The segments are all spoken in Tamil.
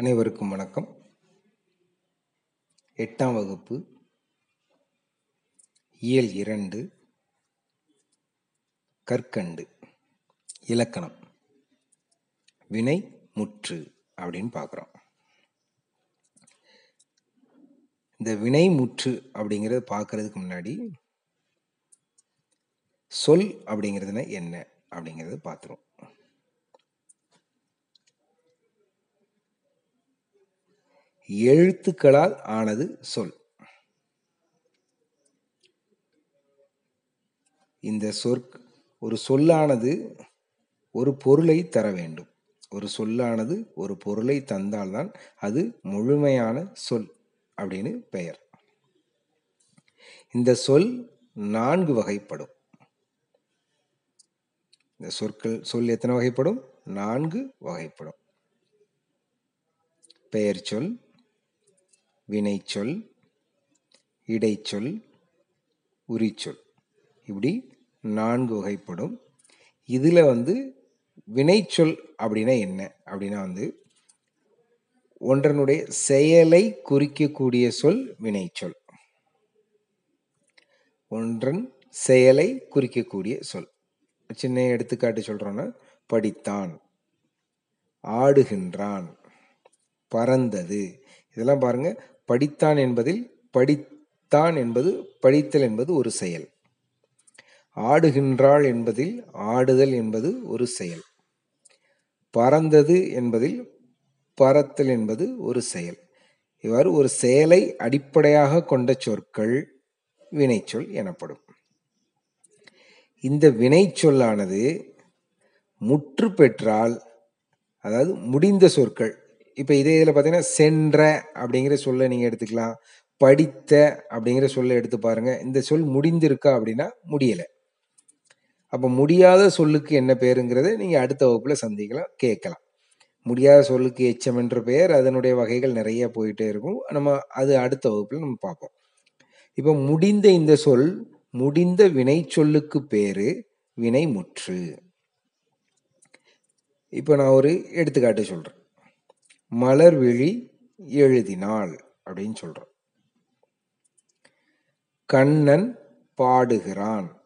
அனைவருக்கும் வணக்கம். எட்டாம் வகுப்பு இயல் இரண்டு கற்கண்டு இலக்கணம் வினை முற்று அப்படின்னு பார்க்குறோம். இந்த வினை முற்று அப்படிங்கிறத பார்க்கறதுக்கு முன்னாடி சொல் அப்படிங்கிறதுனா என்ன அப்படிங்கிறத பார்த்துருவோம். எழுத்துக்களால் ஆனது சொல். இந்த சொற் ஒரு சொல்லானது ஒரு பொருளை தர வேண்டும். ஒரு சொல்லானது ஒரு பொருளை தந்தால்தான் அது முழுமையான சொல் அப்படின்னு பெயர். இந்த சொல் நான்கு வகைப்படும். இந்த சொற்கள் சொல் எத்தனை வகைப்படும்? நான்கு வகைப்படும். பெயர் சொல் வினைச்சொல் இடைச்சொல் உரிச்சொல். இப்படி நான்கு வகைப்படும். இதில் வந்து வினைச்சொல் அப்படின்னா என்ன? அப்படின்னா வந்து ஒன்றனுடைய செயலை குறிக்கக்கூடிய சொல் வினைச்சொல். ஒன்றன் செயலை குறிக்கக்கூடிய சொல். சின்ன எடுத்துக்காட்டு சொல்றோன்னா படித்தான் ஆடுகின்றான் பறந்தது. இதெல்லாம் பாருங்க படித்தான் என்பதில் படித்தான் என்பது படித்தல் என்பது ஒரு செயல். ஆடுகின்றாள் என்பதில் ஆடுதல் என்பது ஒரு செயல். பறந்தது என்பதில் பறத்தல் என்பது ஒரு செயல். இவ்வாறு ஒரு செயலை அடிப்படையாக கொண்ட சொற்கள் வினைச்சொல் எனப்படும். இந்த வினைச்சொல்லானது முற்று பெற்றால் அதாவது முடிந்த சொற்கள் இப்போ இதே இதில் பார்த்தீங்கன்னா சென்ற அப்படிங்கிற சொல்லை நீங்கள் எடுத்துக்கலாம். படித்த அப்படிங்கிற சொல்லை எடுத்து பாருங்க. இந்த சொல் முடிந்திருக்கா அப்படின்னா முடியலை. அப்போ முடியாத சொல்லுக்கு என்ன பேருங்கிறத நீங்கள் அடுத்த வகுப்பில் சந்திக்கலாம் கேட்கலாம். முடியாத சொல்லுக்கு எச்சம் என்ற பெயர் அதனுடைய வகைகள் நிறைய போயிட்டே இருக்கும். நம்ம அது அடுத்த வகுப்பில் நம்ம பார்ப்போம். இப்போ முடிந்த இந்த சொல் முடிந்த வினை சொல்லுக்கு பேரு வினைமுற்று இப்போ நான் ஒரு எடுத்துக்காட்டு சொல்கிறேன் மலர்விழி எழுதினாள் அப்படின்னு சொல்றோம். கண்ணன் பாடுகிறான்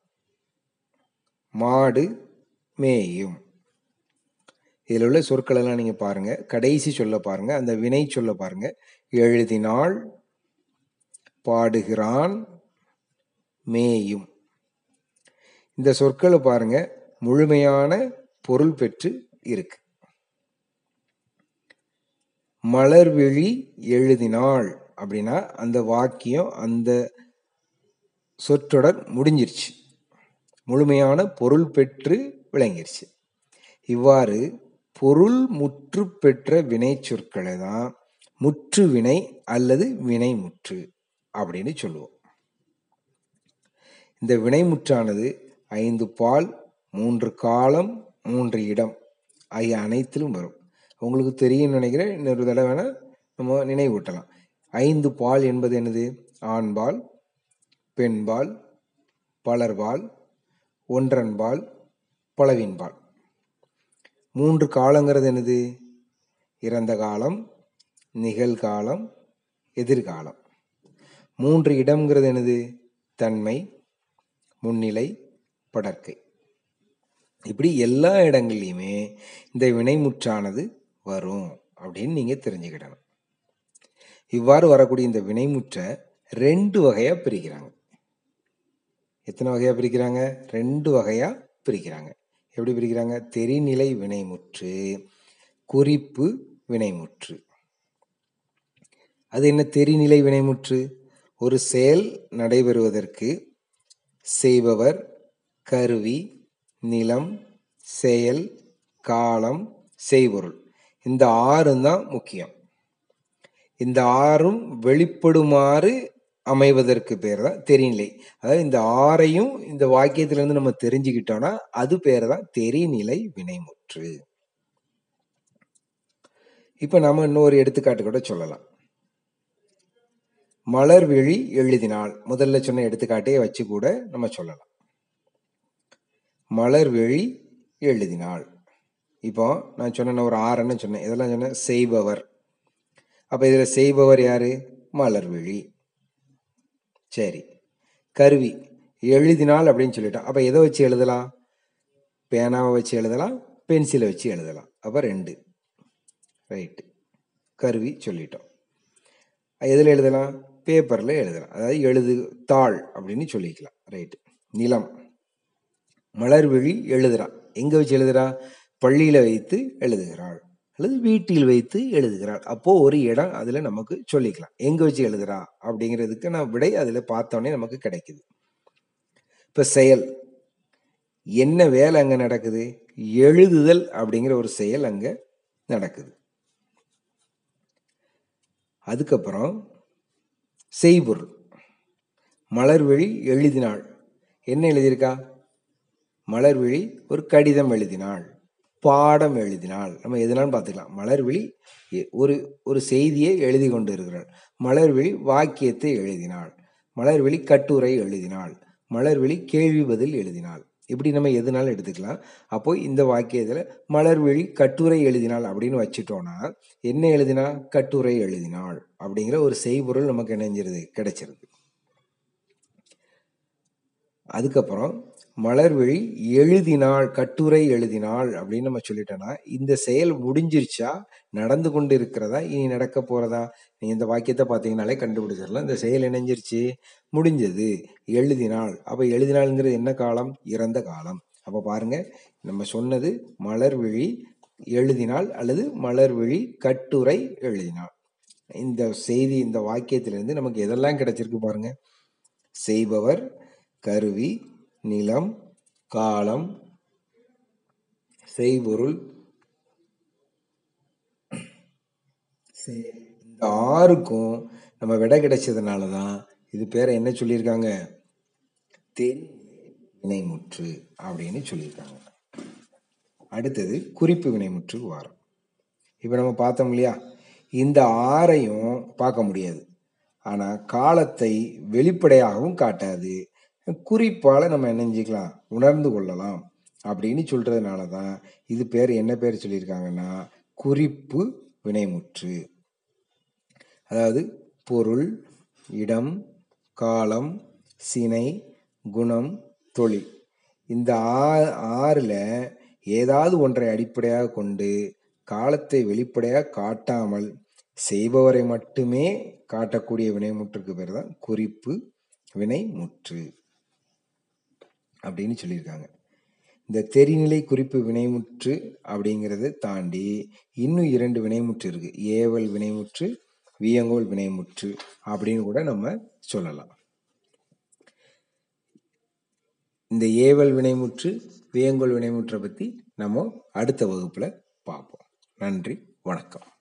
மாடு மேயும். இதில் உள்ள சொற்கள் எல்லாம் பாருங்கள் கடைசி சொல்ல பாருங்கள் அந்த வினை சொல்ல பாருங்கள் எழுதினாள் பாடுகிறான் மேயும். இந்த சொற்களை பாருங்கள் முழுமையான பொருள் பெற்று இருக்கு. மலர்விழி எழுதினாள் அப்படின்னா அந்த வாக்கியம் அந்த சொற்றொடர் முடிஞ்சிருச்சு. முழுமையான பொருள் பெற்று விளங்கிருச்சு. இவ்வாறு பொருள் முற்று பெற்ற வினை சொற்களை தான் முற்று வினை அல்லது வினை முற்று அப்படின்னு சொல்லுவோம். இந்த வினைமுற்றானது ஐந்து பால் மூன்று காலம் மூன்று இடம் ஆகிய அனைத்திலும் வரும். உங்களுக்கு தெரியும்னு நினைக்கிறேன். இன்னொரு தடவை வேணால் நம்ம நினைவூட்டலாம். ஐந்து பால் என்பது என்னது? ஆண்பால் பெண்பால் பலர்பால் ஒன்றன்பால் பலவின்பால் மூன்று காலங்கிறது என்னது? இறந்த காலம் நிகழ்காலம் எதிர்காலம். மூன்று இடம்ங்கிறது என்னது? தன்மை முன்னிலை படற்கை. இப்படி எல்லா இடங்கள்லையுமே இந்த வினைமுற்றானது வரும் அப்படின்னு நீங்கள் தெரிஞ்சுக்கிடணும். இவ்வாறு வரக்கூடிய இந்த வினைமுற்றை ரெண்டு வகையாக பிரிக்கிறாங்க. எத்தனை வகையாக பிரிக்கிறாங்க? ரெண்டு வகையாக பிரிக்கிறாங்க. எப்படி பிரிக்கிறாங்க? தெரிநிலை வினைமுற்று குறிப்பு வினைமுற்று. அது என்ன தெரிநிலை வினைமுற்று? ஒரு செயல் நடைபெறுவதற்கு செய்பவர் கருவி நிலம் செயல் காலம் செய்பொருள். இந்த ஆறும் தான் முக்கியம். இந்த ஆறும் வெளிப்படுமாறு அமைவதற்கு பேர் தான் தெரிநிலை. அதாவது இந்த ஆறையும் இந்த வாக்கியத்திலிருந்து நம்ம தெரிஞ்சுக்கிட்டோம்னா அது பேர் தான் தெரிநிலை வினைமுற்று. இப்ப நம்ம இன்னொரு எடுத்துக்காட்டு கூட சொல்லலாம். மலர் விழி எழுதினாள் முதல்ல சொன்ன எடுத்துக்காட்டையே வச்சு கூட நம்ம சொல்லலாம். மலர் விழி எழுதினாள் இப்போ நான் சொன்ன ஒரு ஆறுன்னு சொன்னேன். இதெல்லாம் சொன்னேன் செய்பவர். அப்போ இதில் செய்பவர் யார்? மலர்விழி. சரி. கருவி. எழுதினால் அப்படின்னு சொல்லிட்டோம். அப்போ எதை வச்சு எழுதலாம்? பேனாவை வச்சு எழுதலாம் பென்சிலை வச்சு எழுதலாம். அப்போ ரெண்டு. ரைட்டு கருவி சொல்லிட்டோம். எதில் எழுதலாம்? பேப்பரில் எழுதலாம். அதாவது எழுது தாள் அப்படின்னு சொல்லிக்கலாம். ரைட்டு நிலம். மலர்விழி எழுதுறான். எங்கே வச்சு எழுதுறா? பள்ளியில் வைத்து எழுதுகிறாள். அல்லது வீட்டில் வைத்து எழுதுகிறாள். அப்போ ஒரு இடம் அதில் நமக்கு சொல்லிக்கலாம். எங்கே வச்சு எழுதுறா? அப்படிங்கிறதுக்கு நான் விடை அதில் பார்த்தோன்னே நமக்கு கிடைக்குது. இப்போ செயல். என்ன வேலை அங்கே நடக்குது? எழுதுதல் அப்படிங்கிற ஒரு செயல் அங்கே நடக்குது. அதுக்கப்புறம் செய்பொருள். மலர்விழி எழுதினாள். என்ன எழுதியிருக்கா? மலர்விழி ஒரு கடிதம் எழுதினாள். பாடம் எழுதினாள். நம்ம எதனாலும் பார்த்துக்கலாம். மலர்விழி எ- ஒரு ஒரு செய்தியை எழுதி கொண்டு இருக்கிறாள் மலர்விழி வாக்கியத்தை எழுதினாள். மலர்விழி கட்டுரை எழுதினாள். மலர்விழி கேள்வி பதில் எழுதினாள். இப்படி நம்ம எதுனாலும் எடுத்துக்கலாம். அப்போ இந்த வாக்கியத்தில் மலர்விழி கட்டுரை எழுதினாள் அப்படின்னு வச்சுட்டோம்னா என்ன எழுதினா? கட்டுரை எழுதினாள் அப்படிங்கிற ஒரு செய்பொருள் நமக்கு இணைஞ்சிருது கிடைச்சிருது. அதுக்கப்புறம் மலர்விழி எழுதினாள் கட்டுரை எழுதினாள் அப்படின்னு நம்ம சொல்லிட்டோம்னா இந்த செயல் முடிஞ்சிருச்சா? நடந்து கொண்டு இருக்கிறதா இனி நடக்க போறதா? நீ இந்த வாக்கியத்தை பார்த்தீங்கனாலே கண்டுபிடிச்சிடலாம். இந்த செயல் இணைஞ்சிருச்சு முடிஞ்சது. எழுதினாள். அப்போ எழுதினாள்ங்கிறது என்ன காலம்? இறந்த காலம். அப்போ பாருங்க நம்ம சொன்னது மலர்விழி எழுதினாள் அல்லது மலர்விழி கட்டுரை எழுதினாள். இந்த செய்தி இந்த வாக்கியத்திலிருந்து நமக்கு எதெல்லாம் கிடைச்சிருக்கு பாருங்க? செய்பவர் கருவி நிலம் காலம் செய்பொருள். இந்த ஆறுக்கும் நம்ம விடை கிடைச்சதுனால தான் இது பேரை என்ன சொல்லியிருக்காங்க? தென் வினைமுற்று அப்படின்னு சொல்லியிருக்காங்க. அடுத்தது குறிப்பு வினைமுற்று வாரம். இப்போ நம்ம பார்த்தோம் இல்லையா? இந்த ஆறையும் பார்க்க முடியாது. ஆனால் காலத்தை வெளிப்படையாகவும் காட்டாது. குறிப்பால் நம்ம என்ன உணர்ந்து கொள்ளலாம் அப்படின்னு சொல்கிறதுனால தான் இது பேர் என்ன பேர் சொல்லியிருக்காங்கன்னா குறிப்பு வினைமுற்று. அதாவது பொருள் இடம் காலம் சினை குணம் தொழில் இந்த ஆ ஆறில் ஏதாவது ஒன்றை அடிப்படையாக கொண்டு காலத்தை வெளிப்படையாக காட்டாமல் செய்பவரை மட்டுமே காட்டக்கூடிய வினைமுற்றுக்கு பேர் தான் குறிப்பு வினைமுற்று. அப்படின்னு சொல்லியிருக்காங்க. இந்த தெரிநிலை குறிப்பு வினைமுற்று அப்படிங்கிறத தாண்டி இன்னும் இரண்டு வினைமுற்று இருக்குது ஏவல் வினைமுற்று வியங்கோல் வினைமுற்று அப்படின்னு கூட நம்ம சொல்லலாம். இந்த ஏவல் வினைமுற்று வியங்கோல் வினைமுற்றை பற்றி நம்ம அடுத்த வகுப்பில் பார்ப்போம். நன்றி வணக்கம்.